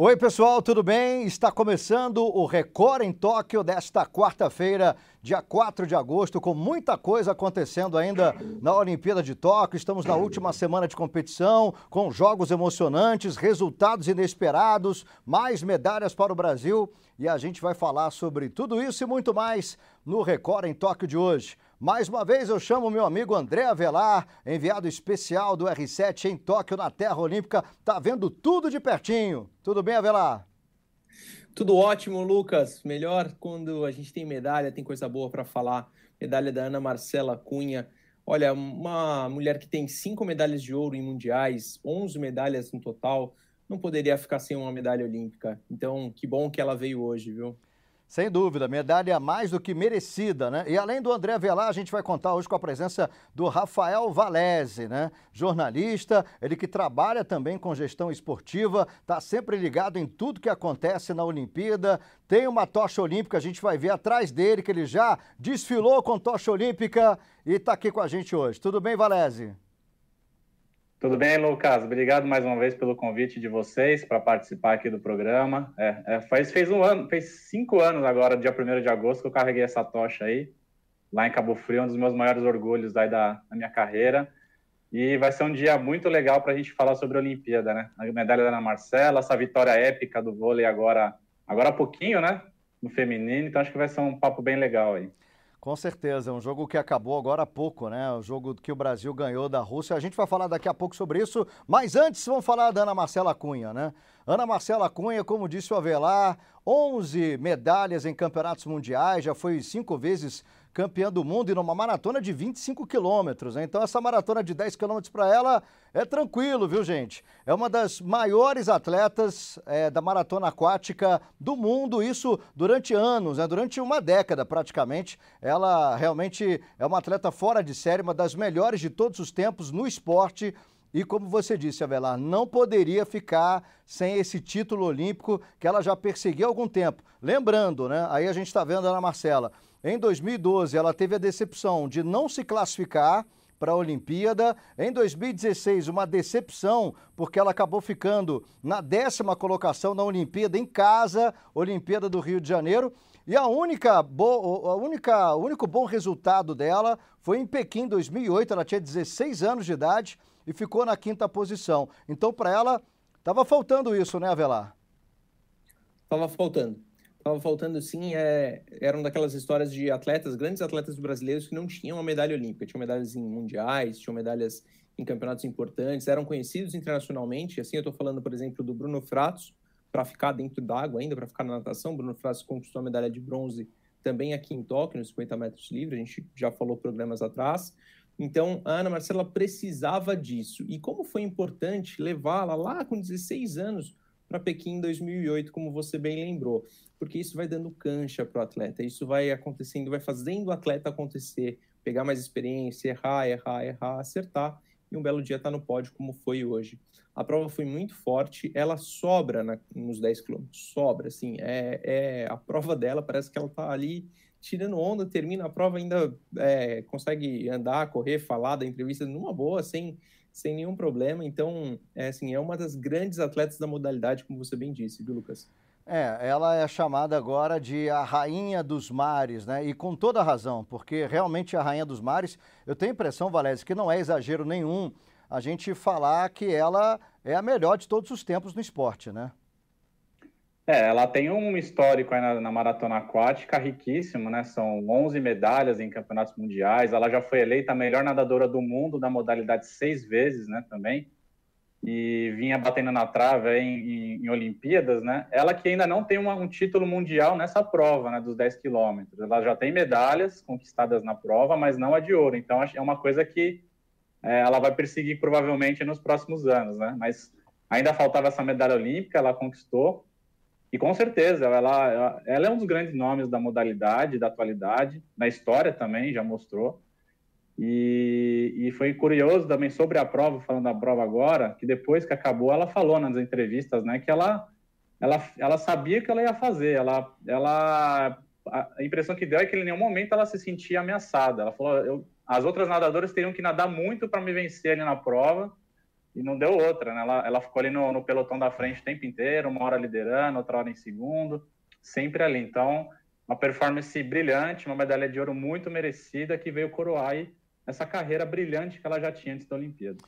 Oi, pessoal, tudo bem? Está começando o Record em Tóquio desta quarta-feira, dia 4 de agosto, com muita coisa acontecendo ainda na Olimpíada de Tóquio. Estamos na última semana de competição, com jogos emocionantes, resultados inesperados, mais medalhas para o Brasil. E a gente vai falar sobre tudo isso e muito mais no Record em Tóquio de hoje. Mais uma vez eu chamo meu amigo André Avelar, enviado especial do R7 em Tóquio, na Terra Olímpica. Tá vendo tudo de pertinho. Tudo bem, Avelar? Tudo ótimo, Lucas. Melhor quando a gente tem medalha, tem coisa boa para falar. Medalha da Ana Marcela Cunha. Olha, uma mulher que tem cinco medalhas de ouro em mundiais, 11 medalhas no total, não poderia ficar sem uma medalha olímpica. Então, que bom que ela veio hoje, viu? Sem dúvida, medalha mais do que merecida, né? E além do André Velar, a gente vai contar hoje com a presença do Rafael Valese, né? Jornalista, ele que trabalha também com gestão esportiva, tá sempre ligado em tudo que acontece na Olimpíada. Tem uma tocha olímpica, a gente vai ver atrás dele que ele já desfilou com tocha olímpica e tá aqui com a gente hoje. Tudo bem, Valese? Tudo bem, Lucas? Obrigado mais uma vez pelo convite de vocês para participar aqui do programa. É, é, faz, fez um ano, fez cinco anos agora, dia 1 de agosto, que eu carreguei essa tocha aí, lá em Cabo Frio, um dos meus maiores orgulhos aí da, da minha carreira. E vai ser um dia muito legal para a gente falar sobre a Olimpíada, né? A medalha da Ana Marcela, essa vitória épica do vôlei agora, agora há pouquinho, né? No feminino, então acho que vai ser um papo bem legal aí. Com certeza, é um jogo que acabou agora há pouco, né? O jogo que o Brasil ganhou da Rússia. A gente vai falar daqui a pouco sobre isso, mas antes vamos falar da Ana Marcela Cunha, né? Ana Marcela Cunha, como disse o Avelar, 11 medalhas em campeonatos mundiais, já foi cinco vezes campeã do mundo e numa maratona de 25 quilômetros. Né? Então, essa maratona de 10 quilômetros para ela é tranquilo, viu, gente? É uma das maiores atletas é, da maratona aquática do mundo, isso durante anos, né? durante uma década praticamente. Ela realmente é uma atleta fora de série, uma das melhores de todos os tempos no esporte. E como você disse, Avelar, não poderia ficar sem esse título olímpico que ela já perseguiu há algum tempo. Lembrando, né? Aí a gente está vendo a Ana Marcela. Em 2012, ela teve a decepção de não se classificar para a Olimpíada. Em 2016, uma decepção, porque ela acabou ficando na décima colocação na Olimpíada em casa, Olimpíada do Rio de Janeiro. E a única, a única, o único bom resultado dela foi em Pequim, 2008. Ela tinha 16 anos de idade e ficou na quinta posição. Então, para ela, estava faltando isso, né, Avelar? Estava faltando. Estava faltando, sim, é, eram daquelas histórias de atletas, grandes atletas brasileiros que não tinham uma medalha olímpica, tinham medalhas em mundiais, tinham medalhas em campeonatos importantes, eram conhecidos internacionalmente. Assim, eu estou falando, por exemplo, do Bruno Fratos, para ficar dentro d'água ainda, para ficar na natação. Bruno Fratos conquistou a medalha de bronze também aqui em Tóquio, nos 50 metros livre, a gente já falou programas atrás. Então, a Ana Marcela precisava disso. E como foi importante levá-la lá com 16 anos para Pequim em 2008, como você bem lembrou porque isso vai dando cancha para o atleta, isso vai acontecendo, vai fazendo o atleta acontecer, pegar mais experiência, errar, errar, errar, acertar, e um belo dia estar tá no pódio, como foi hoje. A prova foi muito forte, ela sobra na, nos 10 quilômetros, sobra, assim, é, é, a prova dela, parece que ela está ali tirando onda, termina a prova, ainda é, consegue andar, correr, falar da entrevista numa boa, sem, sem nenhum problema, então, é, assim, é uma das grandes atletas da modalidade, como você bem disse, viu, Lucas? É, ela é chamada agora de a rainha dos mares, né? E com toda razão, porque realmente a rainha dos mares, eu tenho a impressão, Valézio, que não é exagero nenhum a gente falar que ela é a melhor de todos os tempos no esporte, né? É, ela tem um histórico aí na, na, maratona aquática riquíssimo, né? São 11 medalhas em campeonatos mundiais. Ela já foi eleita a melhor nadadora do mundo da modalidade seis vezes, né? Também e vinha batendo na trave em, em, em, Olimpíadas, né? Ela que ainda não tem uma, um título mundial nessa prova, né? Dos 10 quilômetros. Ela já tem medalhas conquistadas na prova, mas não a de ouro. Então, é uma coisa que é, ela vai perseguir provavelmente nos próximos anos, né? Mas ainda faltava essa medalha olímpica, ela conquistou. E com certeza, ela, ela é um dos grandes nomes da modalidade, da atualidade, na história também, já mostrou. E, e, foi curioso também sobre a prova, falando da prova agora, que depois que acabou, ela falou nas entrevistas, né, que ela, ela, ela sabia que ela ia fazer. Ela, ela, a impressão que deu é que em nenhum momento ela se sentia ameaçada. Ela falou: eu, as outras nadadoras teriam que nadar muito para me vencer ali na prova, e não deu outra, né? Ela, ela ficou ali no, no pelotão da frente o tempo inteiro, uma hora liderando, outra hora em segundo, sempre ali. Então, uma performance brilhante, uma medalha de ouro muito merecida que veio coroar aí essa carreira brilhante que ela já tinha antes da Olimpíada.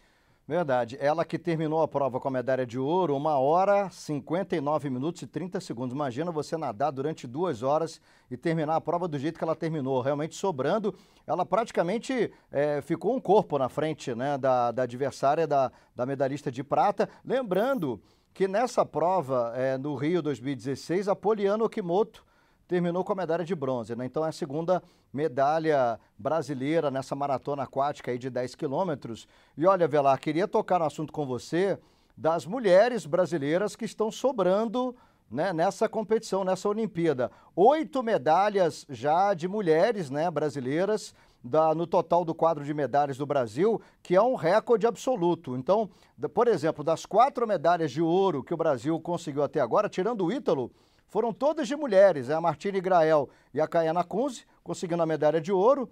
Verdade. Ela que terminou a prova com a medalha de ouro, uma hora, 59 minutos e 30 segundos. Imagina você nadar durante duas horas e terminar a prova do jeito que ela terminou, realmente sobrando. Ela praticamente é, ficou um corpo na frente né, da, da adversária, da, da medalhista de prata. Lembrando que nessa prova, é, no Rio 2016, a Poliana Okimoto terminou com a medalha de bronze, né? Então é a segunda medalha brasileira nessa maratona aquática aí de 10 quilômetros. E olha, Velar, queria tocar no assunto com você das mulheres brasileiras que estão sobrando né, nessa competição, nessa Olimpíada. Oito medalhas já de mulheres né, brasileiras da, no total do quadro de medalhas do Brasil, que é um recorde absoluto. Então, por exemplo, das quatro medalhas de ouro que o Brasil conseguiu até agora, tirando o Ítalo, foram todas de mulheres, né? a Martine Grael e a Caiana Kunze, conseguindo a medalha de ouro,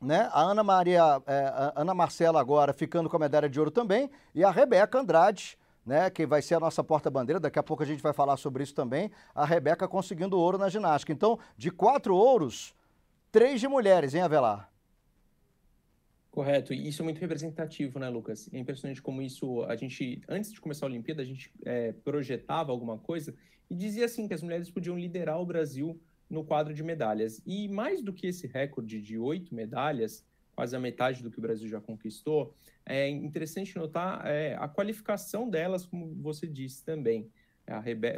né? A Ana Maria, é, a Ana Marcela agora ficando com a medalha de ouro também, e a Rebeca Andrade, né, que vai ser a nossa porta-bandeira, daqui a pouco a gente vai falar sobre isso também, a Rebeca conseguindo ouro na ginástica. Então, de quatro ouros, três de mulheres, hein, Avelar? Correto, e isso é muito representativo, né, Lucas? É impressionante como isso, a gente, antes de começar a Olimpíada, a gente é, projetava alguma coisa e dizia assim que as mulheres podiam liderar o Brasil no quadro de medalhas. E mais do que esse recorde de oito medalhas, quase a metade do que o Brasil já conquistou, é interessante notar é, a qualificação delas, como você disse também.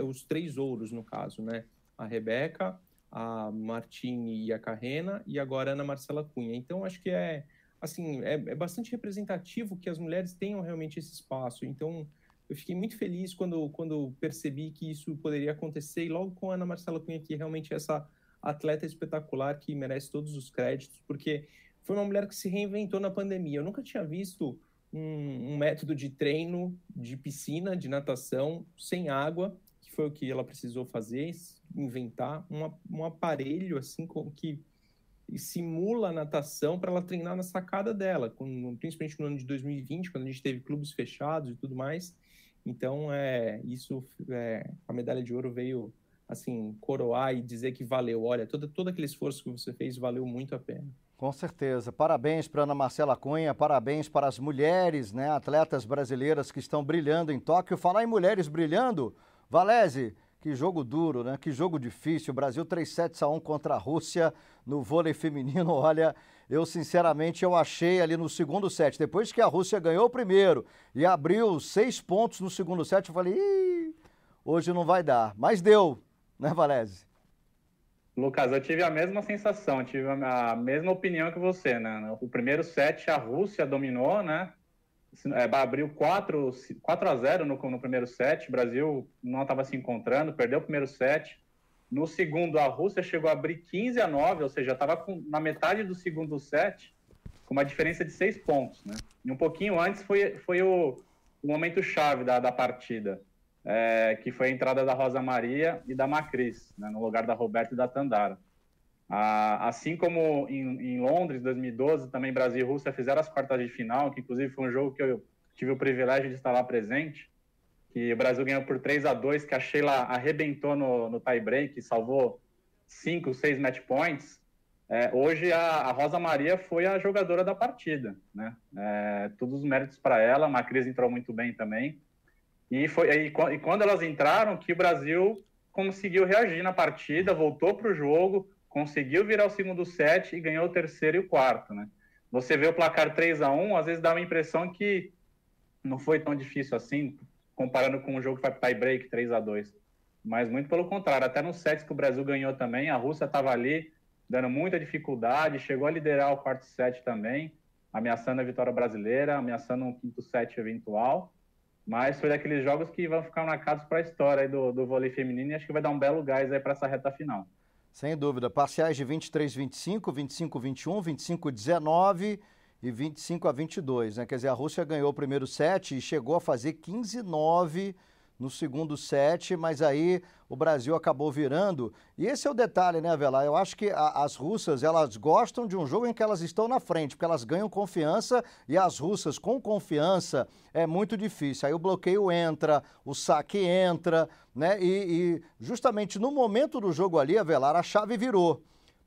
Os três ouros, no caso, né? A Rebeca, a Martine e a Carrena, e agora a Ana Marcela Cunha. Então, acho que é, assim, é, é bastante representativo que as mulheres tenham realmente esse espaço. Então, eu fiquei muito feliz quando, quando percebi que isso poderia acontecer e logo com a Ana Marcela Cunha, que realmente é essa atleta espetacular que merece todos os créditos, porque foi uma mulher que se reinventou na pandemia. Eu nunca tinha visto um, um método de treino de piscina, de natação, sem água, que foi o que ela precisou fazer, inventar um, um aparelho assim que simula a natação para ela treinar na sacada dela, com, principalmente no ano de 2020, quando a gente teve clubes fechados e tudo mais. Então, é, isso, é, a medalha de ouro veio, assim, coroar e dizer que valeu. Olha, todo, todo aquele esforço que você fez valeu muito a pena. Com certeza. Parabéns para Ana Marcela Cunha, parabéns para as mulheres, né, atletas brasileiras que estão brilhando em Tóquio. Falar em mulheres brilhando, Valese, que jogo duro, né? Que jogo difícil. Brasil 3 sets a 1 contra a Rússia no vôlei feminino. Olha, eu sinceramente eu achei ali no segundo set, depois que a Rússia ganhou o primeiro e abriu seis pontos no segundo set, eu falei, hoje não vai dar. Mas deu, né, Valese? Lucas, eu tive a mesma sensação, tive a mesma opinião que você, né? O primeiro set a Rússia dominou, né? é, abriu 4, 4 a 0 no, no primeiro set. O Brasil não estava se encontrando, perdeu o primeiro set. No segundo, a Rússia chegou a abrir 15 a 9, ou seja, estava na metade do segundo set, com uma diferença de 6 pontos. Né? E um pouquinho antes foi, foi o, o momento chave da, da partida, é, que foi a entrada da Rosa Maria e da Macris, né, no lugar da Roberta e da Tandara. Ah, assim como em, em, Londres, 2012, também Brasil e Rússia fizeram as quartas de final, que inclusive foi um jogo que eu tive o privilégio de estar lá presente, que o Brasil ganhou por 3 a 2 que a Sheila arrebentou no, no tie-break, salvou 5, 6 match points. É, hoje a, a, Rosa Maria foi a jogadora da partida, né? É, todos os méritos para ela, a Macris entrou muito bem também. E, foi, e, e quando elas entraram, que o Brasil conseguiu reagir na partida, voltou para o jogo, conseguiu virar o segundo set e ganhou o terceiro e o quarto, né? Você vê o placar 3 a 1 às vezes dá uma impressão que não foi tão difícil assim, comparando com um jogo que vai para break 3 a 2 Mas muito pelo contrário, até nos sets que o Brasil ganhou também, a Rússia estava ali dando muita dificuldade, chegou a liderar o quarto set também, ameaçando a vitória brasileira, ameaçando um quinto set eventual. Mas foi daqueles jogos que vão ficar marcados para a história do, do vôlei feminino e acho que vai dar um belo gás aí para essa reta final. Sem dúvida. Parciais de 23 25, 25 21, 25 19 e 25 a 22, né? Quer dizer, a Rússia ganhou o primeiro set e chegou a fazer 15 9 no segundo set, mas aí o Brasil acabou virando. E esse é o detalhe, né, Avelar? Eu acho que a, as russas, elas gostam de um jogo em que elas estão na frente, porque elas ganham confiança e as russas com confiança é muito difícil. Aí o bloqueio entra, o saque entra, né? E, e justamente no momento do jogo ali, Avelar, a chave virou.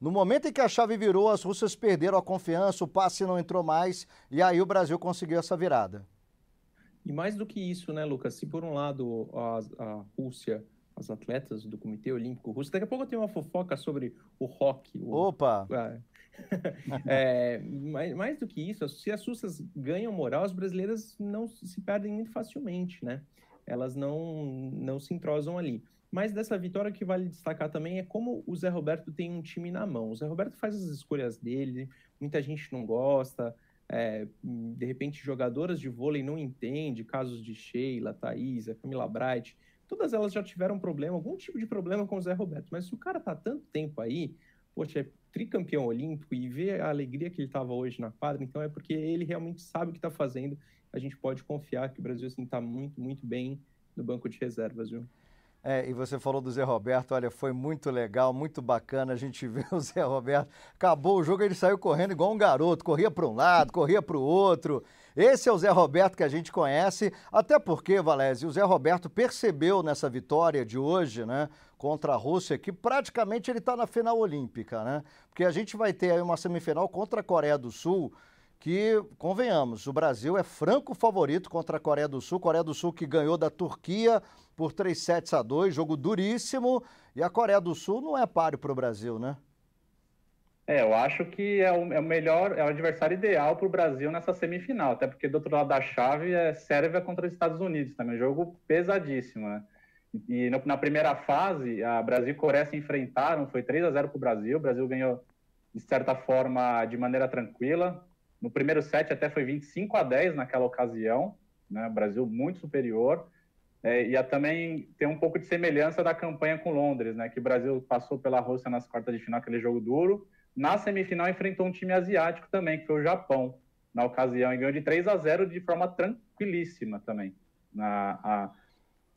No momento em que a chave virou, as russas perderam a confiança, o passe não entrou mais e aí o Brasil conseguiu essa virada. E mais do que isso, né, Lucas? Se por um lado a, a Rússia, as atletas do Comitê Olímpico Russo, daqui a pouco eu tenho uma fofoca sobre o rock. O, Opa! É, mais, mais do que isso, se as russas ganham moral, as brasileiras não se perdem muito facilmente, né? Elas não, não se entrosam ali. Mas dessa vitória que vale destacar também é como o Zé Roberto tem um time na mão. O Zé Roberto faz as escolhas dele, muita gente não gosta, é, de repente jogadoras de vôlei não entendem, casos de Sheila, Thaisa, Camila Bright, todas elas já tiveram problema, algum tipo de problema com o Zé Roberto, mas se o cara tá tanto tempo aí, poxa, é tricampeão olímpico e vê a alegria que ele estava hoje na quadra, então é porque ele realmente sabe o que está fazendo, a gente pode confiar que o Brasil assim está muito, muito bem no banco de reservas, viu? É, e você falou do Zé Roberto, olha, foi muito legal, muito bacana a gente ver o Zé Roberto. Acabou o jogo, ele saiu correndo igual um garoto, corria para um lado, corria para o outro. Esse é o Zé Roberto que a gente conhece, até porque, Valézio, o Zé Roberto percebeu nessa vitória de hoje, né, contra a Rússia, que praticamente ele está na final olímpica, né? Porque a gente vai ter aí uma semifinal contra a Coreia do Sul que, convenhamos, o Brasil é franco favorito contra a Coreia do Sul. Coreia do Sul que ganhou da Turquia por 3 sets a 2, jogo duríssimo. E a Coreia do Sul não é páreo para o Brasil, né? É, eu acho que é o, é o melhor, é o adversário ideal para o Brasil nessa semifinal, até porque do outro lado da chave é Sérvia contra os Estados Unidos, também jogo pesadíssimo, né? E no, na primeira fase, a Brasil e Coreia se enfrentaram, foi 3 a 0 para o Brasil, o Brasil ganhou de certa forma de maneira tranquila, no primeiro set até foi 25 a 10 naquela ocasião, né? Brasil muito superior. É, e também tem um pouco de semelhança da campanha com Londres, né? Que o Brasil passou pela Rússia nas quartas de final, aquele jogo duro. Na semifinal enfrentou um time asiático também, que foi o Japão, na ocasião, e ganhou de 3 a 0 de forma tranquilíssima também, na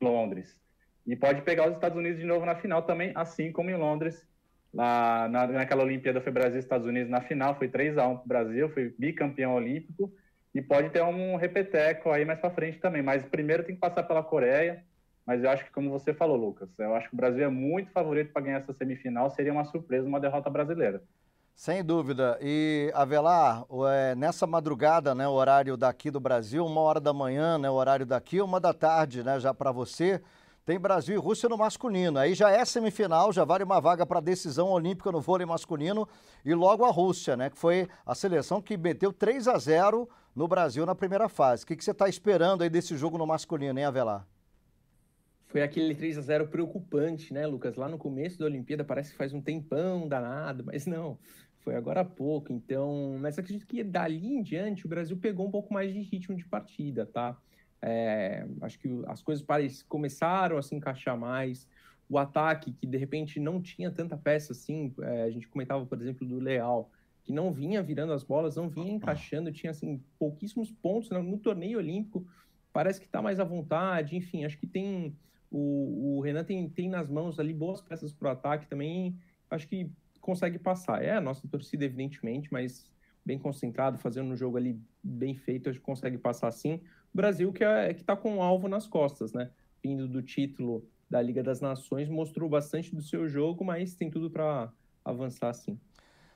Londres. E pode pegar os Estados Unidos de novo na final também, assim como em Londres, Lá na, naquela Olimpíada foi Brasil e Estados Unidos na final, foi 3 a 1 para o Brasil, foi bicampeão olímpico e pode ter um repeteco aí mais para frente também. Mas primeiro tem que passar pela Coreia. Mas eu acho que, como você falou, Lucas, eu acho que o Brasil é muito favorito para ganhar essa semifinal. Seria uma surpresa uma derrota brasileira. Sem dúvida. E, Avelar, é, nessa madrugada, né, o horário daqui do Brasil, uma hora da manhã, né, o horário daqui, uma da tarde, né, já para você tem Brasil e Rússia no masculino. Aí já é semifinal, já vale uma vaga para a decisão olímpica no vôlei masculino e logo a Rússia, né? Que foi a seleção que meteu 3 a 0 no Brasil na primeira fase. O que, que você está esperando aí desse jogo no masculino, hein, Avelar? Foi aquele 3 a 0 preocupante, né, Lucas? Lá no começo da Olimpíada parece que faz um tempão danado, mas não, foi agora há pouco. Então, mas acredito que dali em diante o Brasil pegou um pouco mais de ritmo de partida, tá? É, acho que as coisas começaram a se encaixar mais. O ataque, que de repente não tinha tanta peça assim, é, a gente comentava, por exemplo, do Leal, que não vinha virando as bolas, não vinha encaixando, tinha assim, pouquíssimos pontos né? no torneio olímpico. Parece que está mais à vontade, enfim, acho que tem. O, o Renan tem, tem nas mãos ali boas peças para o ataque também. Acho que consegue passar. É a nossa torcida, evidentemente, mas bem concentrado, fazendo um jogo ali bem feito, acho que consegue passar sim. Brasil que é, está com um alvo nas costas, né? Vindo do título da Liga das Nações, mostrou bastante do seu jogo, mas tem tudo para avançar sim.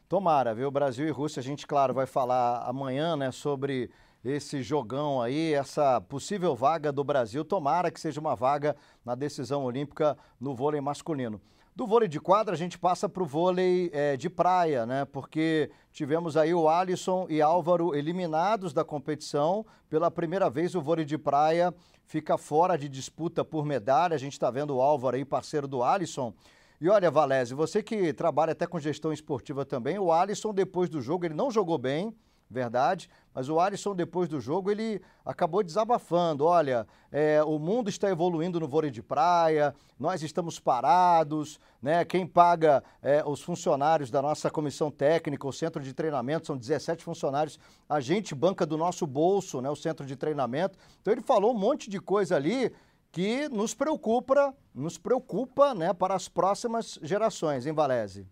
Tomara, viu? Brasil e Rússia, a gente, claro, vai falar amanhã, né, sobre esse jogão aí, essa possível vaga do Brasil. Tomara que seja uma vaga na decisão olímpica no vôlei masculino. Do vôlei de quadra, a gente passa para o vôlei é, de praia, né? Porque tivemos aí o Alisson e Álvaro eliminados da competição. Pela primeira vez, o vôlei de praia fica fora de disputa por medalha. A gente está vendo o Álvaro aí, parceiro do Alisson. E olha, Valese, você que trabalha até com gestão esportiva também, o Alisson, depois do jogo, ele não jogou bem verdade. Mas o Alisson, depois do jogo, ele acabou desabafando. Olha, é, o mundo está evoluindo no vôlei de praia, nós estamos parados, né? Quem paga é, os funcionários da nossa comissão técnica, o centro de treinamento, são 17 funcionários, a gente banca do nosso bolso, né? O centro de treinamento. Então ele falou um monte de coisa ali que nos preocupa, nos preocupa né, para as próximas gerações, em Valese.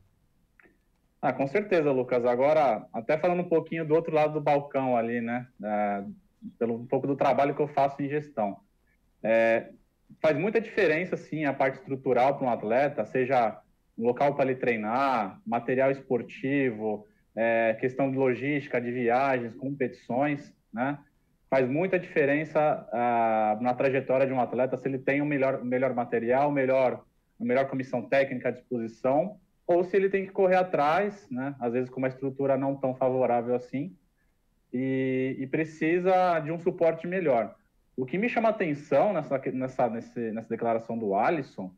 Ah, com certeza, Lucas. Agora, até falando um pouquinho do outro lado do balcão ali, né? É, pelo um pouco do trabalho que eu faço em gestão. É, faz muita diferença, sim, a parte estrutural para um atleta, seja um local para ele treinar, material esportivo, é, questão de logística, de viagens, competições, né? Faz muita diferença ah, na trajetória de um atleta se ele tem um melhor, melhor material, melhor, melhor comissão técnica à disposição, ou se ele tem que correr atrás, né? Às vezes com uma estrutura não tão favorável assim, e, e precisa de um suporte melhor. O que me chama atenção nessa, nessa, nessa declaração do Alisson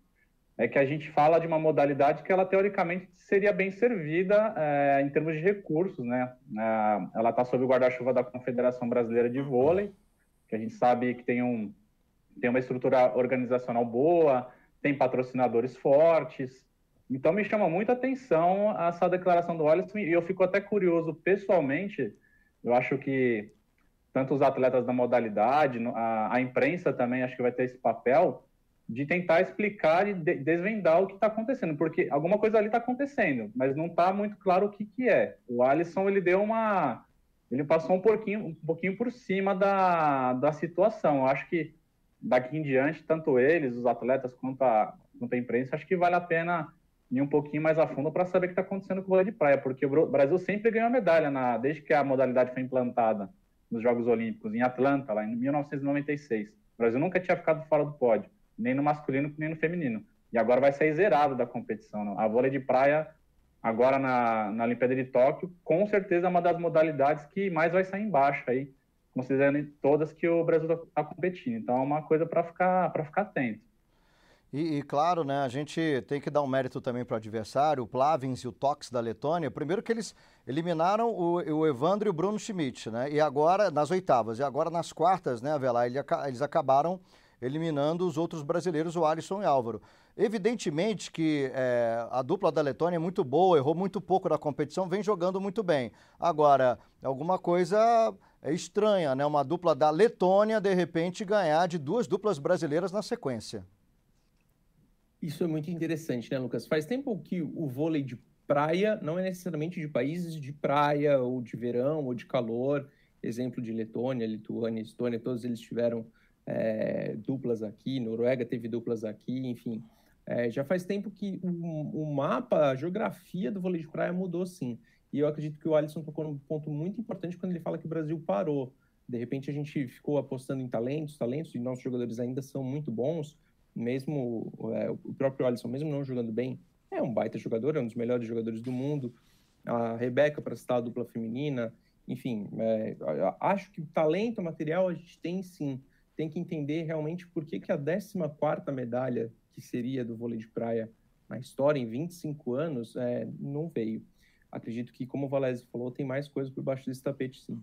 é que a gente fala de uma modalidade que ela teoricamente seria bem servida é, em termos de recursos, né? É, ela está sob o guarda-chuva da Confederação Brasileira de Vôlei, que a gente sabe que tem, um, tem uma estrutura organizacional boa, tem patrocinadores fortes. Então me chama muita atenção essa declaração do Alisson e eu fico até curioso pessoalmente. Eu acho que tanto os atletas da modalidade, a, a imprensa também acho que vai ter esse papel de tentar explicar e de, desvendar o que está acontecendo, porque alguma coisa ali está acontecendo, mas não está muito claro o que, que é. O Alisson ele deu uma, ele passou um pouquinho, um pouquinho por cima da, da situação. Eu acho que daqui em diante, tanto eles, os atletas, quanto a, quanto a imprensa, acho que vale a pena ir um pouquinho mais a fundo para saber o que está acontecendo com o vôlei de praia, porque o Brasil sempre ganhou medalha na, desde que a modalidade foi implantada nos Jogos Olímpicos, em Atlanta, lá em 1996. O Brasil nunca tinha ficado fora do pódio, nem no masculino, nem no feminino. E agora vai sair zerado da competição. Né? A vôlei de praia, agora na, na Olimpíada de Tóquio, com certeza é uma das modalidades que mais vai sair embaixo aí, considerando todas que o Brasil está tá competindo. Então é uma coisa para ficar, ficar atento. E, e, claro, né, a gente tem que dar um mérito também para o adversário, o Plavins e o Tox da Letônia. Primeiro que eles eliminaram o, o Evandro e o Bruno Schmidt, né? E agora, nas oitavas, e agora nas quartas, né, Avelar, eles acabaram eliminando os outros brasileiros, o Alisson e Álvaro. Evidentemente que é, a dupla da Letônia é muito boa, errou muito pouco na competição, vem jogando muito bem. Agora, alguma coisa é estranha, né? Uma dupla da Letônia, de repente, ganhar de duas duplas brasileiras na sequência. Isso é muito interessante, né, Lucas? Faz tempo que o vôlei de praia não é necessariamente de países de praia, ou de verão, ou de calor. Exemplo de Letônia, Lituânia, Estônia, todos eles tiveram é, duplas aqui, Noruega teve duplas aqui, enfim. É, já faz tempo que o, o, mapa, a geografia do vôlei de praia mudou sim. E eu acredito que o Alisson tocou num ponto muito importante quando ele fala que o Brasil parou. De repente a gente ficou apostando em talentos, talentos, e nossos jogadores ainda são muito bons, mesmo é, o próprio Alisson, mesmo não jogando bem, é um baita jogador, é um dos melhores jogadores do mundo. A Rebeca, para citar a dupla feminina, enfim, é, acho que talento material a gente tem sim. Tem que entender realmente por que, que a 14 medalha, que seria do vôlei de praia na história, em 25 anos, é, não veio. Acredito que, como o Valese falou, tem mais coisas por baixo desse tapete, sim.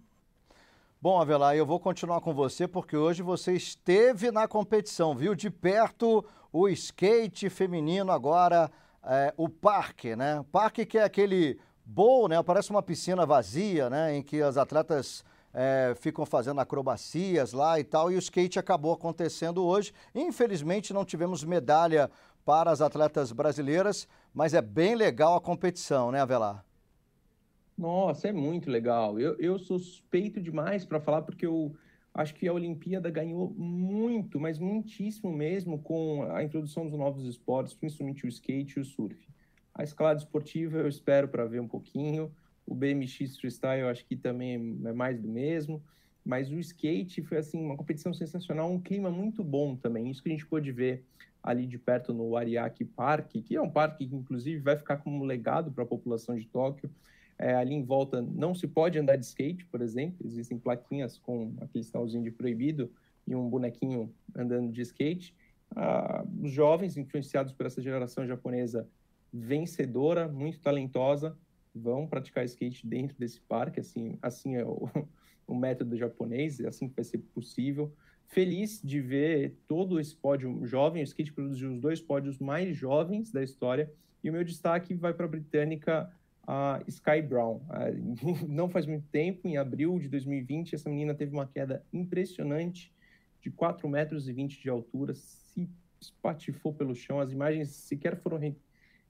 Bom, Avelar, eu vou continuar com você porque hoje você esteve na competição, viu de perto o skate feminino, agora é, o parque, né? Parque que é aquele bowl, né? Parece uma piscina vazia, né? Em que as atletas é, ficam fazendo acrobacias lá e tal, e o skate acabou acontecendo hoje. Infelizmente não tivemos medalha para as atletas brasileiras, mas é bem legal a competição, né, Avelar? Nossa, é muito legal. Eu, eu suspeito demais para falar, porque eu acho que a Olimpíada ganhou muito, mas muitíssimo mesmo, com a introdução dos novos esportes, principalmente o skate e o surf. A escalada esportiva eu espero para ver um pouquinho. O BMX Freestyle eu acho que também é mais do mesmo. Mas o skate foi assim uma competição sensacional, um clima muito bom também. Isso que a gente pôde ver ali de perto no Ariake Park, que é um parque que inclusive vai ficar como legado para a população de Tóquio. É, ali em volta não se pode andar de skate, por exemplo. Existem plaquinhas com aquele sinalzinho de proibido e um bonequinho andando de skate. Ah, os jovens, influenciados por essa geração japonesa vencedora, muito talentosa, vão praticar skate dentro desse parque. Assim, assim é o, o método japonês, é assim que vai ser possível. Feliz de ver todo esse pódio jovem. O skate produziu os dois pódios mais jovens da história. E o meu destaque vai para a britânica a Sky Brown. Não faz muito tempo, em abril de 2020, essa menina teve uma queda impressionante de 4 metros e 20 de altura, se espatifou pelo chão. As imagens sequer foram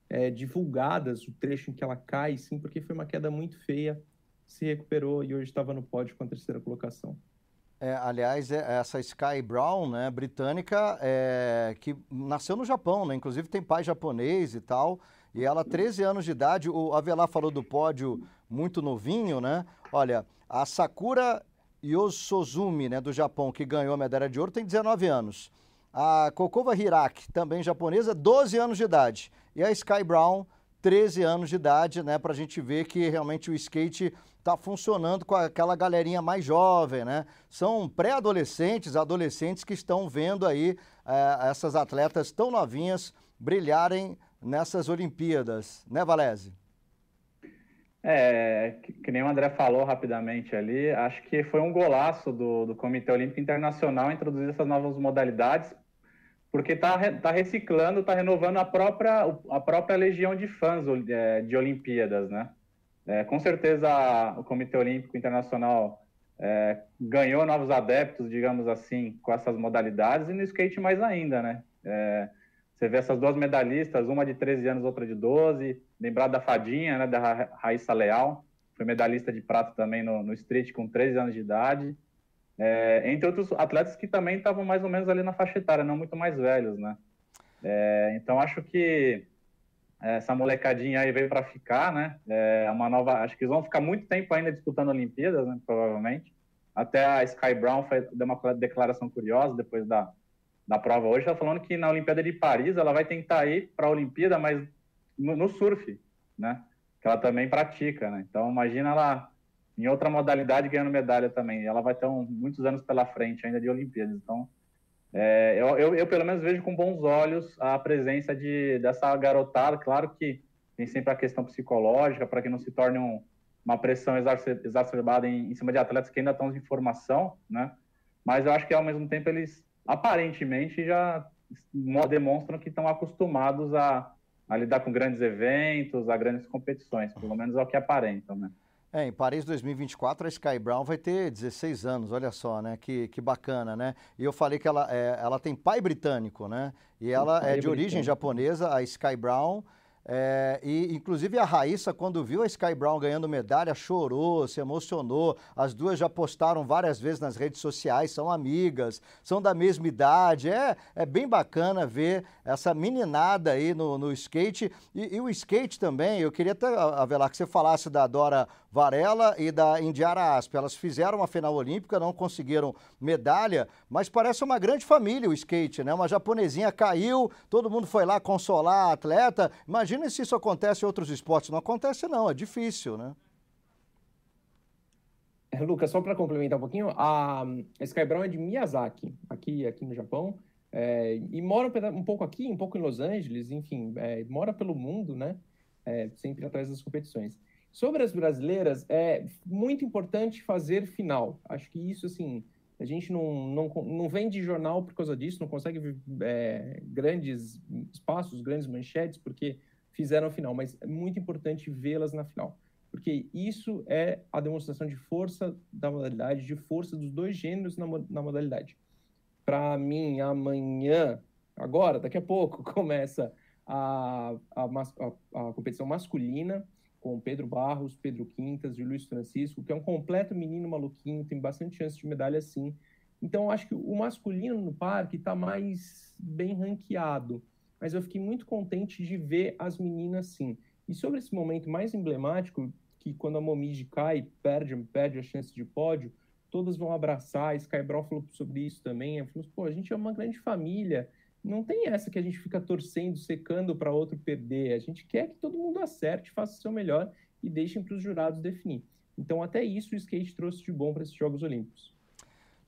é, divulgadas, o trecho em que ela cai, sim, porque foi uma queda muito feia. Se recuperou e hoje estava no pódio com a terceira colocação. É, aliás, é, essa Sky Brown, né, britânica, é, que nasceu no Japão, né? Inclusive tem pai japonês e tal. E ela, 13 anos de idade, o Avelar falou do pódio muito novinho, né? Olha, a Sakura Yosozumi, né, do Japão, que ganhou a medalha de ouro, tem 19 anos. A Kokova Hiraki, também japonesa, 12 anos de idade. E a Sky Brown, 13 anos de idade, né? Para a gente ver que realmente o skate está funcionando com aquela galerinha mais jovem, né? São pré-adolescentes, adolescentes que estão vendo aí é, essas atletas tão novinhas brilharem nessas Olimpíadas, né, Valese? É, que, que, nem o André falou rapidamente ali, acho que foi um golaço do, do Comitê Olímpico Internacional introduzir essas novas modalidades, porque está tá reciclando, está renovando a própria, a própria legião de fãs é, de Olimpíadas, né? É, com certeza o Comitê Olímpico Internacional é, ganhou novos adeptos, digamos assim, com essas modalidades, e no skate mais ainda, né? É, você vê essas duas medalhistas, uma de 13 anos, outra de 12. Lembrar da Fadinha, né, da Ra Raíssa Leal, foi medalhista de prata também no, no street com 13 anos de idade. É, entre outros atletas que também estavam mais ou menos ali na faixa etária, não muito mais velhos, né? É, então acho que essa molecadinha aí veio para ficar, né? É uma nova, acho que eles vão ficar muito tempo ainda disputando Olimpíadas, né? Provavelmente. Até a Sky Brown foi, deu uma declaração curiosa depois da, da prova hoje, está falando que na Olimpíada de Paris ela vai tentar ir para a Olimpíada, mas no, no, surf, né? Que ela também pratica, né? Então imagina ela em outra modalidade ganhando medalha também. Ela vai ter um, muitos anos pela frente ainda de Olimpíadas. Então é, eu, eu, eu, pelo menos vejo com bons olhos a presença de, dessa garotada. Claro que tem sempre a questão psicológica para que não se torne um, uma pressão exacerbada em, em cima de atletas que ainda estão em formação, né? Mas eu acho que ao mesmo tempo eles aparentemente já demonstram que estão acostumados a, a, lidar com grandes eventos, a grandes competições, pelo menos é o que aparentam, né? É, em Paris 2024 a Sky Brown vai ter 16 anos, olha só, né? Que, que bacana, né? E eu falei que ela, é, ela tem pai britânico, né? E ela é de origem japonesa, a Sky Brown. É, e inclusive a Raíssa, quando viu a Sky Brown ganhando medalha, chorou, se emocionou. As duas já postaram várias vezes nas redes sociais, são amigas, são da mesma idade. É, é bem bacana ver essa meninada aí no, no skate. E, e, o skate também, eu queria até, Avelar, que você falasse da Dora Varela e da Indiara Asp. Elas fizeram a final olímpica, não conseguiram medalha, mas parece uma grande família o skate, né? Uma japonesinha caiu, todo mundo foi lá consolar a atleta. Imagina se isso acontece em outros esportes. Não acontece, não, é difícil, né? É, Lucas, só para complementar um pouquinho, a Sky Brown é de Miyazaki, aqui, aqui no Japão, é, e mora um pouco aqui, um pouco em Los Angeles, enfim, é, mora pelo mundo, né? É, sempre atrás das competições. Sobre as brasileiras, é muito importante fazer final. Acho que isso, assim, a gente não, não, não vende jornal por causa disso, não consegue é, grandes espaços, grandes manchetes, porque fizeram final, mas é muito importante vê-las na final, porque isso é a demonstração de força da modalidade, de força dos dois gêneros na, na modalidade. Para mim, amanhã, agora, daqui a pouco, começa a, a, a, a competição masculina, com Pedro Barros, Pedro Quintas e Luiz Francisco, que é um completo menino maluquinho, tem bastante chance de medalha sim. Então, acho que o masculino no parque está mais bem ranqueado, mas eu fiquei muito contente de ver as meninas sim. E sobre esse momento mais emblemático, que quando a Momiji cai, perde, perde a chance de pódio, todas vão abraçar, Sky Brawl falou sobre isso também, falou, pô, a gente é uma grande família, não tem essa que a gente fica torcendo, secando para outro perder. A gente quer que todo mundo acerte, faça o seu melhor e deixem para os jurados definir. Então, até isso o skate trouxe de bom para esses Jogos Olímpicos.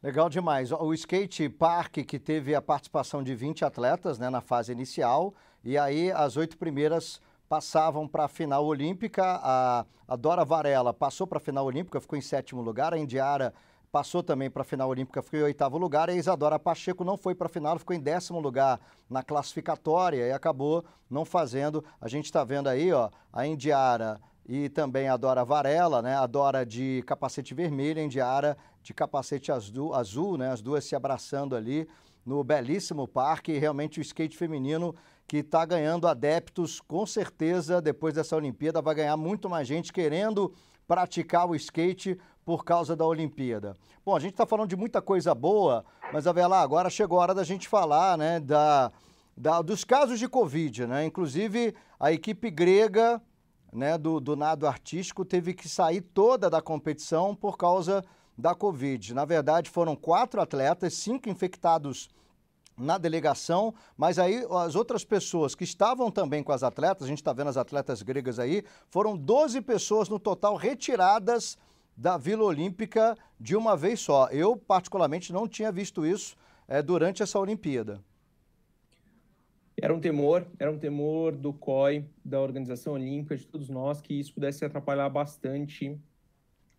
Legal demais. O skate park que teve a participação de 20 atletas né, na fase inicial, e aí as oito primeiras passavam para a final olímpica. A, a Dora Varela passou para a final olímpica, ficou em sétimo lugar. A Indiara passou também para a final olímpica, ficou em oitavo lugar. E a Isadora Pacheco não foi para a final, ficou em décimo lugar na classificatória e acabou não fazendo. A gente está vendo aí, ó, a Indiara e também a Dora Varela, né? A Dora de capacete vermelho, a Indiara de capacete azul, azul, né? As duas se abraçando ali no belíssimo parque. Realmente o skate feminino que está ganhando adeptos, com certeza, depois dessa Olimpíada, vai ganhar muito mais gente querendo praticar o skate por causa da Olimpíada. Bom, a gente está falando de muita coisa boa, mas, Avelar, agora chegou a hora da gente falar, né, da, da, dos casos de Covid, né? Inclusive, a equipe grega né, do, do nado artístico teve que sair toda da competição por causa da Covid. Na verdade, foram quatro atletas, cinco infectados na delegação, mas aí as outras pessoas que estavam também com as atletas, a gente está vendo as atletas gregas aí, foram 12 pessoas no total retiradas da Vila Olímpica de uma vez só. Eu, particularmente, não tinha visto isso é, durante essa Olimpíada. Era um temor, era um temor do COI, da Organização Olímpica, de todos nós, que isso pudesse atrapalhar bastante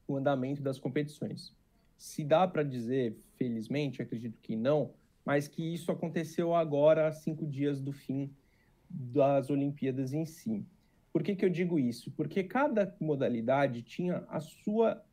o andamento das competições. Se dá para dizer, felizmente, acredito que não, mas que isso aconteceu agora, cinco dias do fim das Olimpíadas em si. Por que, que eu digo isso? Porque cada modalidade tinha a sua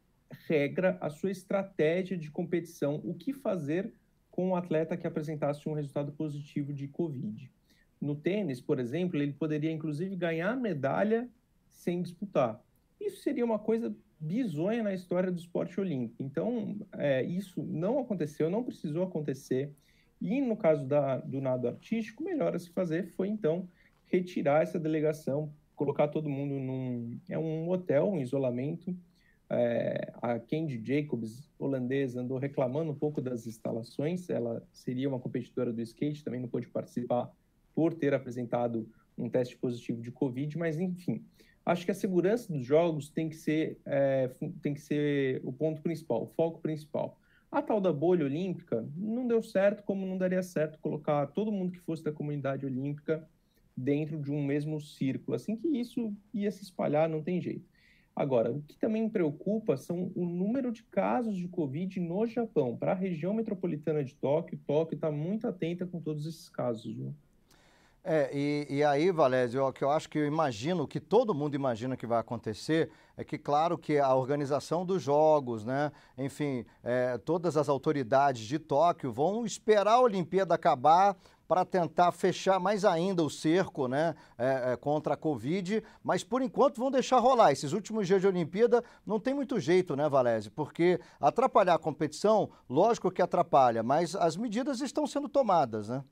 regra, a sua estratégia de competição, o que fazer com o atleta que apresentasse um resultado positivo de Covid. No tênis, por exemplo, ele poderia inclusive ganhar medalha sem disputar. Isso seria uma coisa bizonha na história do esporte olímpico. Então, é, isso não aconteceu, não precisou acontecer. E no caso da, do nado artístico, o melhor a se fazer foi então retirar essa delegação, colocar todo mundo num é um hotel, um isolamento. É, a Candy Jacobs, holandesa, andou reclamando um pouco das instalações. Ela seria uma competidora do skate, também não pôde participar por ter apresentado um teste positivo de Covid, mas enfim, acho que a segurança dos jogos tem que ser, é, tem que ser o ponto principal, o foco principal. A tal da bolha olímpica não deu certo, como não daria certo colocar todo mundo que fosse da comunidade olímpica dentro de um mesmo círculo. Assim que isso ia se espalhar, não tem jeito. Agora, o que também preocupa são o número de casos de Covid no Japão. Para a região metropolitana de Tóquio, Tóquio está muito atenta com todos esses casos. Viu? É, e, e aí, Valésio, o que eu acho que eu imagino, que todo mundo imagina que vai acontecer, é que, claro, que a organização dos jogos, né, enfim, é, todas as autoridades de Tóquio vão esperar a Olimpíada acabar para tentar fechar mais ainda o cerco né, é, é, contra a Covid, mas por enquanto vão deixar rolar. Esses últimos dias de Olimpíada não tem muito jeito, né, Valésio? Porque atrapalhar a competição, lógico que atrapalha, mas as medidas estão sendo tomadas, né?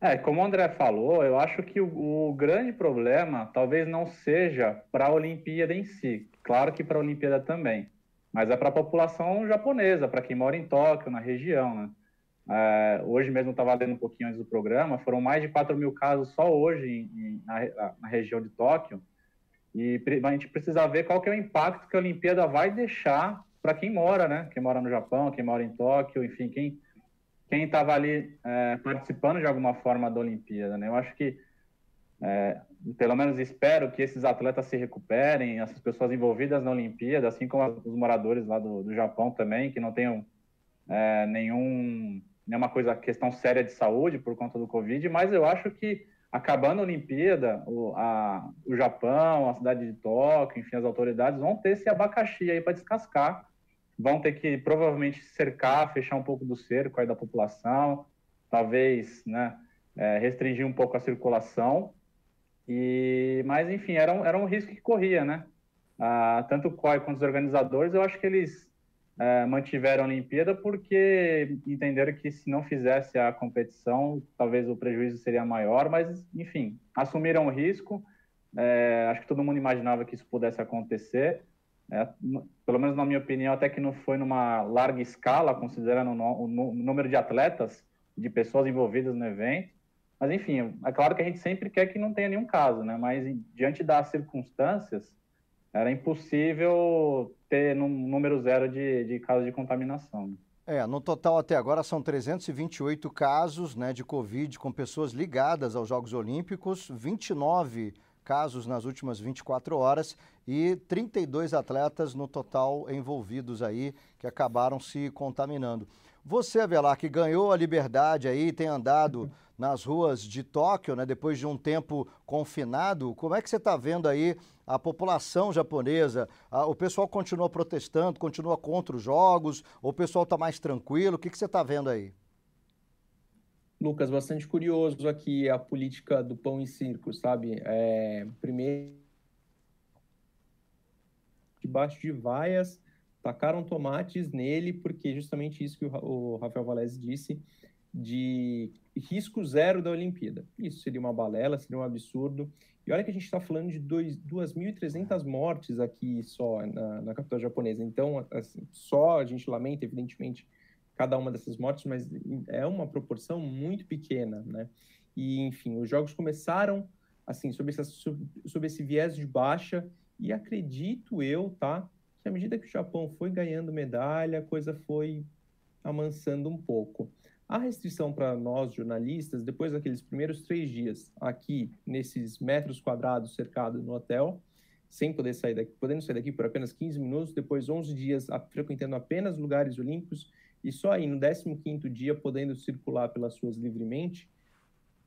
É, como o André falou, eu acho que o, o grande problema talvez não seja para a Olimpíada em si, claro que para a Olimpíada também, mas é para a população japonesa, para quem mora em Tóquio, na região. Né? É, hoje mesmo estava lendo um pouquinho antes do programa, foram mais de 4 mil casos só hoje em, na, na, região de Tóquio, e a gente precisa ver qual que é o impacto que a Olimpíada vai deixar para quem mora, né? Quem mora no Japão, quem mora em Tóquio, enfim, quem quem estava ali é, participando de alguma forma da Olimpíada. Né? Eu acho que, é, pelo menos espero que esses atletas se recuperem, essas pessoas envolvidas na Olimpíada, assim como os moradores lá do, do Japão também, que não tenham é, nenhum, nenhuma coisa, questão séria de saúde por conta do Covid, mas eu acho que acabando a Olimpíada, o, a, o Japão, a cidade de Tóquio, enfim, as autoridades vão ter esse abacaxi aí para descascar vão ter que provavelmente cercar, fechar um pouco do cerco aí da população, talvez, né, é, restringir um pouco a circulação. E, mas enfim, era um, era um risco que corria, né? Ah, tanto o COI quanto os organizadores, eu acho que eles é, mantiveram a Olimpíada porque entenderam que se não fizesse a competição, talvez o prejuízo seria maior, mas enfim, assumiram o risco. É, acho que todo mundo imaginava que isso pudesse acontecer. É, pelo menos na minha opinião, até que não foi numa larga escala, considerando o, o número de atletas, de pessoas envolvidas no evento. Mas, enfim, é claro que a gente sempre quer que não tenha nenhum caso, né? Mas, diante das circunstâncias, era impossível ter um número zero de, de casos de contaminação. É, no total até agora são 328 casos né, de Covid com pessoas ligadas aos Jogos Olímpicos, 29 casos nas últimas 24 horas e 32 atletas no total envolvidos aí que acabaram se contaminando. Você, Avelar, que ganhou a liberdade aí, tem andado nas ruas de Tóquio, né, depois de um tempo confinado, como é que você está vendo aí a população japonesa? o pessoal continua protestando, continua contra os jogos, o pessoal está mais tranquilo? O que, que você está vendo aí? Lucas, bastante curioso aqui a política do pão e circo, sabe? É, primeiro, debaixo de vaias, tacaram tomates nele, porque justamente isso que o, Rafael Valese disse, de risco zero da Olimpíada. Isso seria uma balela, seria um absurdo. E olha que a gente está falando de 2.300 mortes aqui só na, na capital japonesa. Então, assim, só a gente lamenta, evidentemente, cada uma dessas mortes, mas é uma proporção muito pequena, né? E, enfim, os jogos começaram, assim, sob, essa, sob esse viés de baixa, e acredito eu, tá? Que à medida que o Japão foi ganhando medalha, a coisa foi amansando um pouco. A restrição para nós, jornalistas, depois daqueles primeiros três dias aqui, nesses metros quadrados cercados no hotel, sem poder sair daqui, podendo sair daqui por apenas 15 minutos, depois 11 dias frequentando apenas lugares olímpicos, e só aí no 15º dia podendo circular pelas ruas livremente,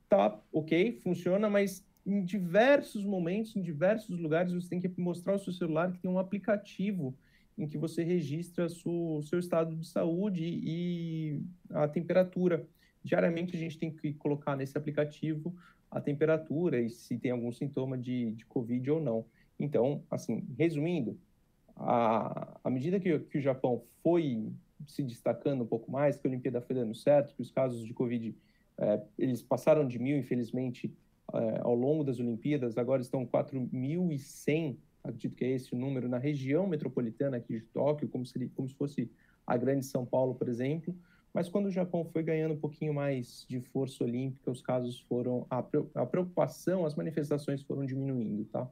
tá ok, funciona, mas em diversos momentos, em diversos lugares, você tem que mostrar o seu celular que tem um aplicativo em que você registra o seu estado de saúde e a temperatura. Diariamente a gente tem que colocar nesse aplicativo a temperatura e se tem algum sintoma de, de Covid ou não. Então, assim, resumindo, à, à medida que, que o Japão foi se destacando um pouco mais, que a Olimpíada foi dando certo, que os casos de Covid, é, eles passaram de mil, infelizmente, é, ao longo das Olimpíadas, agora estão 4.100, acredito que é esse o número, na região metropolitana aqui de Tóquio, como se, como se fosse a grande São Paulo, por exemplo, mas quando o Japão foi ganhando um pouquinho mais de força olímpica, os casos foram, a preocupação, as manifestações foram diminuindo, tá?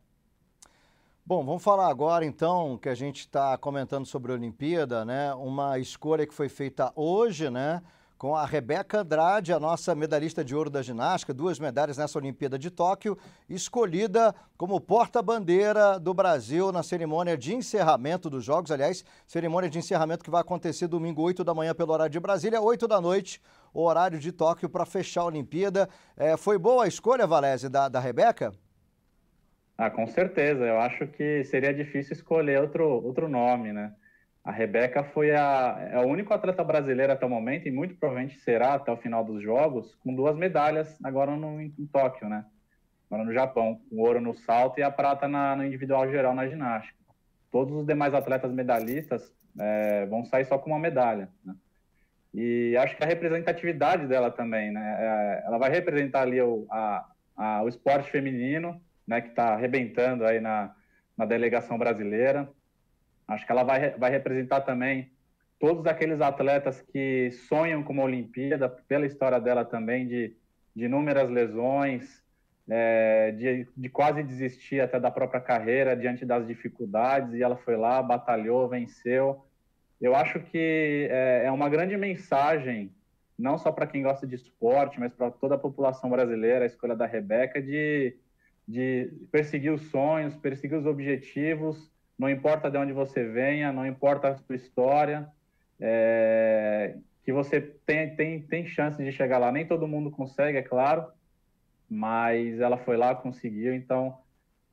Bom, vamos falar agora então que a gente está comentando sobre a Olimpíada, né? Uma escolha que foi feita hoje, né? Com a Rebeca Andrade, a nossa medalhista de ouro da ginástica, duas medalhas nessa Olimpíada de Tóquio, escolhida como porta-bandeira do Brasil na cerimônia de encerramento dos Jogos. Aliás, cerimônia de encerramento que vai acontecer domingo, 8 da manhã, pelo horário de Brasília, 8 da noite, o horário de Tóquio, para fechar a Olimpíada. É, foi boa a escolha, Valese, da, da Rebeca? Ah, com certeza. Eu acho que seria difícil escolher outro, outro nome, né? A Rebeca foi a, é a única atleta brasileira até o momento, e muito provavelmente será até o final dos Jogos, com duas medalhas agora no, em, em Tóquio, né? Agora no Japão, o ouro no salto e a prata na, no individual geral na ginástica. Todos os demais atletas medalhistas é, vão sair só com uma medalha, né? E acho que a representatividade dela também, né? É, ela vai representar ali o, a, a, o esporte feminino, né, que está arrebentando aí na, na delegação brasileira. Acho que ela vai, vai representar também todos aqueles atletas que sonham com uma Olimpíada, pela história dela também, de, de inúmeras lesões, é, de, de quase desistir até da própria carreira diante das dificuldades, e ela foi lá, batalhou, venceu. Eu acho que é, é uma grande mensagem, não só para quem gosta de esporte, mas para toda a população brasileira, a escolha da Rebeca, de de perseguir os sonhos, perseguir os objetivos, não importa de onde você venha, não importa a sua história, é, que você tem, tem, tem chance de chegar lá. Nem todo mundo consegue, é claro, mas ela foi lá, conseguiu, então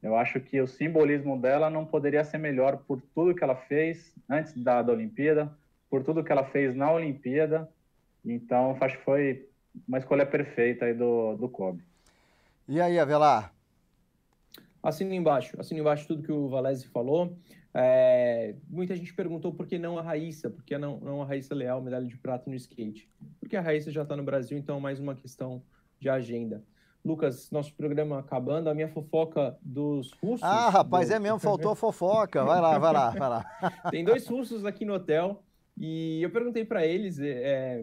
eu acho que o simbolismo dela não poderia ser melhor por tudo que ela fez antes da, da Olimpíada, por tudo que ela fez na Olimpíada, então acho que foi uma escolha perfeita aí do, do Kobe. E aí, Avelar, Assino embaixo, assino embaixo tudo que o Valese falou. É, muita gente perguntou por que não a Raíssa, por que não, não a Raíssa Leal, medalha de prata no skate. Porque a Raíssa já está no Brasil, então é mais uma questão de agenda. Lucas, nosso programa acabando, a minha fofoca dos russos. Ah, rapaz, do... é mesmo, faltou fofoca. Vai lá, vai lá, vai lá. Tem dois russos aqui no hotel e eu perguntei para eles, é,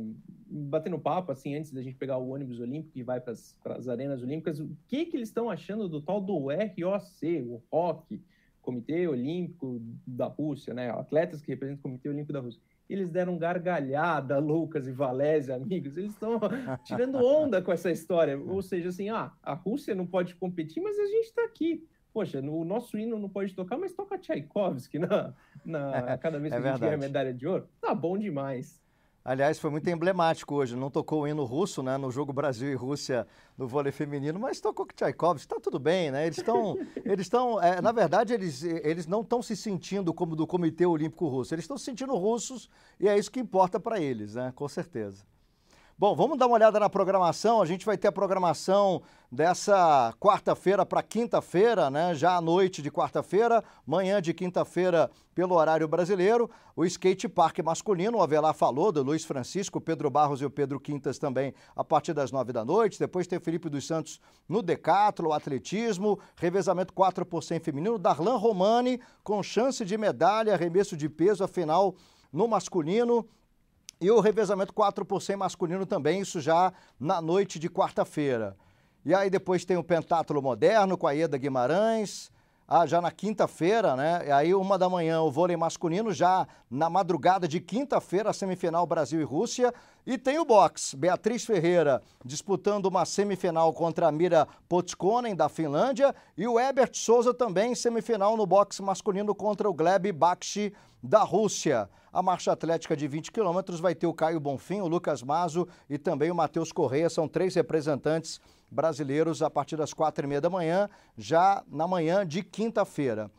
batendo papo, assim, antes da gente pegar o ônibus olímpico e vai para as arenas olímpicas, o que, que eles estão achando do tal do ROC, o ROC, Comitê Olímpico da Rússia, né? Atletas que representam o Comitê Olímpico da Rússia. Eles deram gargalhada, Lucas e Valézia, amigos. Eles estão tirando onda com essa história. Ou seja, assim, ah, a Rússia não pode competir, mas a gente está aqui. Poxa, o nosso hino não pode tocar, mas toca Tchaikovsky na, na, cada vez que é a gente ganha medalha de ouro. Tá bom demais. Aliás, foi muito emblemático hoje. Não tocou o hino russo, né, no jogo Brasil e Rússia no vôlei feminino, mas tocou com Tchaikovsky. Está tudo bem, né? Eles estão, eles estão, é, na verdade, eles, eles não estão se sentindo como do Comitê Olímpico Russo. Eles estão se sentindo russos e é isso que importa para eles, né? Com certeza. Bom, vamos dar uma olhada na programação. A gente vai ter a programação dessa quarta-feira para quinta-feira, né? Já à noite de quarta-feira, manhã de quinta-feira pelo horário brasileiro. O skate park masculino, o Avelar falou, do Luiz Francisco, Pedro Barros e o Pedro Quintas também a partir das nove da noite. Depois tem Felipe dos Santos no decatlo, atletismo, revezamento 4 por 100 feminino, Darlan Romani com chance de medalha, arremesso de peso, afinal no masculino. E o revezamento 4 por 100 masculino também, isso já na noite de quarta-feira. E aí depois tem o pentátulo moderno com a Eda Guimarães, ah, já na quinta-feira, né? E aí uma da manhã o vôlei masculino, já na madrugada de quinta-feira, a semifinal Brasil e Rússia. E tem o boxe, Beatriz Ferreira disputando uma semifinal contra a Mira Potskonen, da Finlândia, e o Ebert Souza também semifinal no boxe masculino contra o Gleb Bakshi, da Rússia. A marcha atlética de 20 quilômetros vai ter o Caio Bonfim, o Lucas Mazo e também o Matheus Correia, são três representantes brasileiros a partir das quatro e meia da manhã, já na manhã de quinta-feira.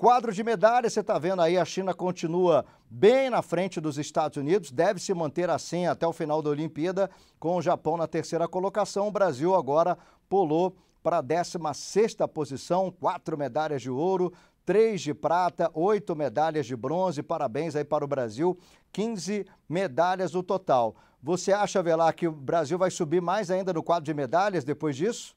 Quadro de medalhas, você está vendo aí, a China continua bem na frente dos Estados Unidos, deve se manter assim até o final da Olimpíada, com o Japão na terceira colocação. O Brasil agora pulou para a 16 posição, quatro medalhas de ouro, três de prata, oito medalhas de bronze. Parabéns aí para o Brasil, 15 medalhas no total. Você acha, Velar, que o Brasil vai subir mais ainda no quadro de medalhas depois disso?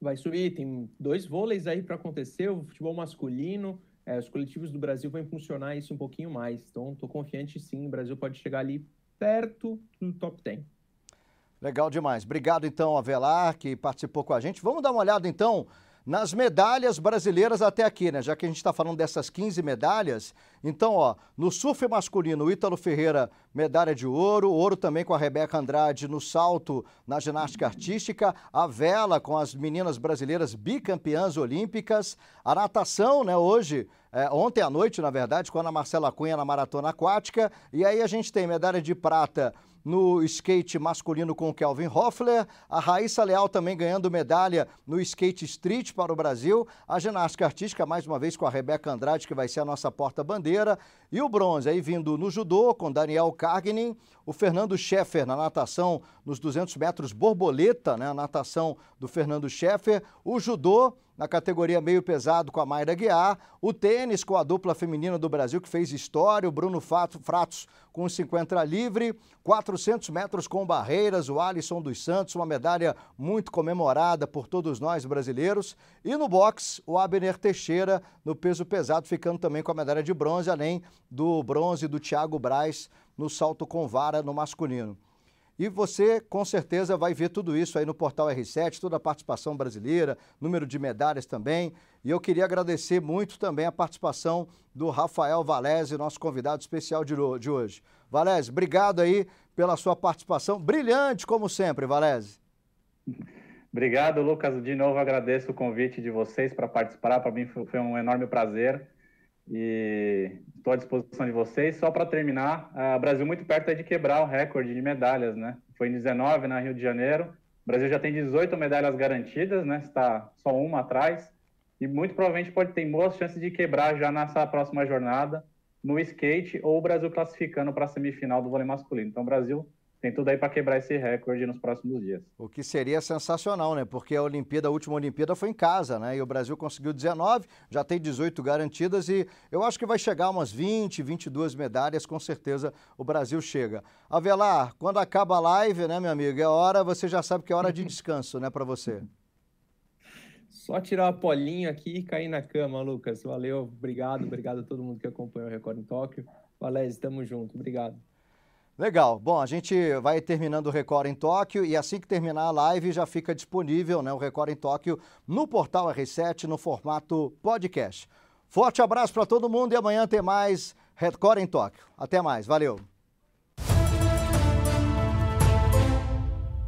Vai subir, tem dois vôleis aí para acontecer, o futebol masculino, é, os coletivos do Brasil vão impulsionar isso um pouquinho mais. Então, estou confiante sim, o Brasil pode chegar ali perto do top 10. Legal demais. Obrigado então, Avelar, que participou com a gente. Vamos dar uma olhada então nas medalhas brasileiras até aqui, né? Já que a gente está falando dessas 15 medalhas. Então, ó, no surf masculino, o Ítalo Ferreira, medalha de ouro. Ouro também com a Rebeca Andrade no salto na ginástica artística. A vela com as meninas brasileiras bicampeãs olímpicas. A natação, né, hoje. É, ontem à noite, na verdade, com a Ana Marcela Cunha na maratona aquática. E aí a gente tem medalha de prata no skate masculino com o Kelvin Hoffler, a Raíssa Leal também ganhando medalha no skate street para o Brasil, a ginástica artística mais uma vez com a Rebeca Andrade, que vai ser a nossa porta-bandeira, e o bronze aí vindo no judô com Daniel Cargnin, o Fernando Scheffer na natação nos 200 metros borboleta, né, a natação do Fernando Scheffer, o judô na categoria meio pesado com a Mayra Guiar, o tênis com a dupla feminina do Brasil que fez história, o Bruno Fratos com 50 livre, 400 metros com barreiras, o Alisson dos Santos, uma medalha muito comemorada por todos nós brasileiros, e no boxe, o Abner Teixeira no peso pesado ficando também com a medalha de bronze, além do bronze do Thiago Braz no salto com vara no masculino. E você, com certeza, vai ver tudo isso aí no portal R7, toda a participação brasileira, número de medalhas também. E eu queria agradecer muito também a participação do Rafael Valese, nosso convidado especial de hoje. Valese, obrigado aí pela sua participação. Brilhante, como sempre, Valese. Obrigado, Lucas. De novo agradeço o convite de vocês para participar. Para mim foi um enorme prazer e estou à disposição de vocês. Só para terminar, o Brasil muito perto de quebrar o recorde de medalhas, né? Foi em 19 na Rio de Janeiro. O Brasil já tem 18 medalhas garantidas, né? Está só uma atrás e muito provavelmente pode ter boas chances de quebrar já nessa próxima jornada no skate ou o Brasil classificando para a semifinal do vôlei masculino. Então, o Brasil tem tudo aí para quebrar esse recorde nos próximos dias. O que seria sensacional, né? Porque a Olimpíada, a última Olimpíada foi em casa, né? E o Brasil conseguiu 19, já tem 18 garantidas e eu acho que vai chegar umas 20, 22 medalhas, com certeza o Brasil chega. Avelar, quando acaba a live, né, meu amigo, é hora, você já sabe que é hora de descanso, né, para você. Só tirar a polinha aqui e cair na cama, Lucas. Valeu, obrigado, obrigado a todo mundo que acompanhou o Record em Tóquio. Valézio, estamos junto, obrigado. Legal. Bom, a gente vai terminando o Record em Tóquio e assim que terminar a live já fica disponível né, o Record em Tóquio no portal R7 no formato podcast. Forte abraço para todo mundo e amanhã tem mais Record em Tóquio. Até mais. Valeu.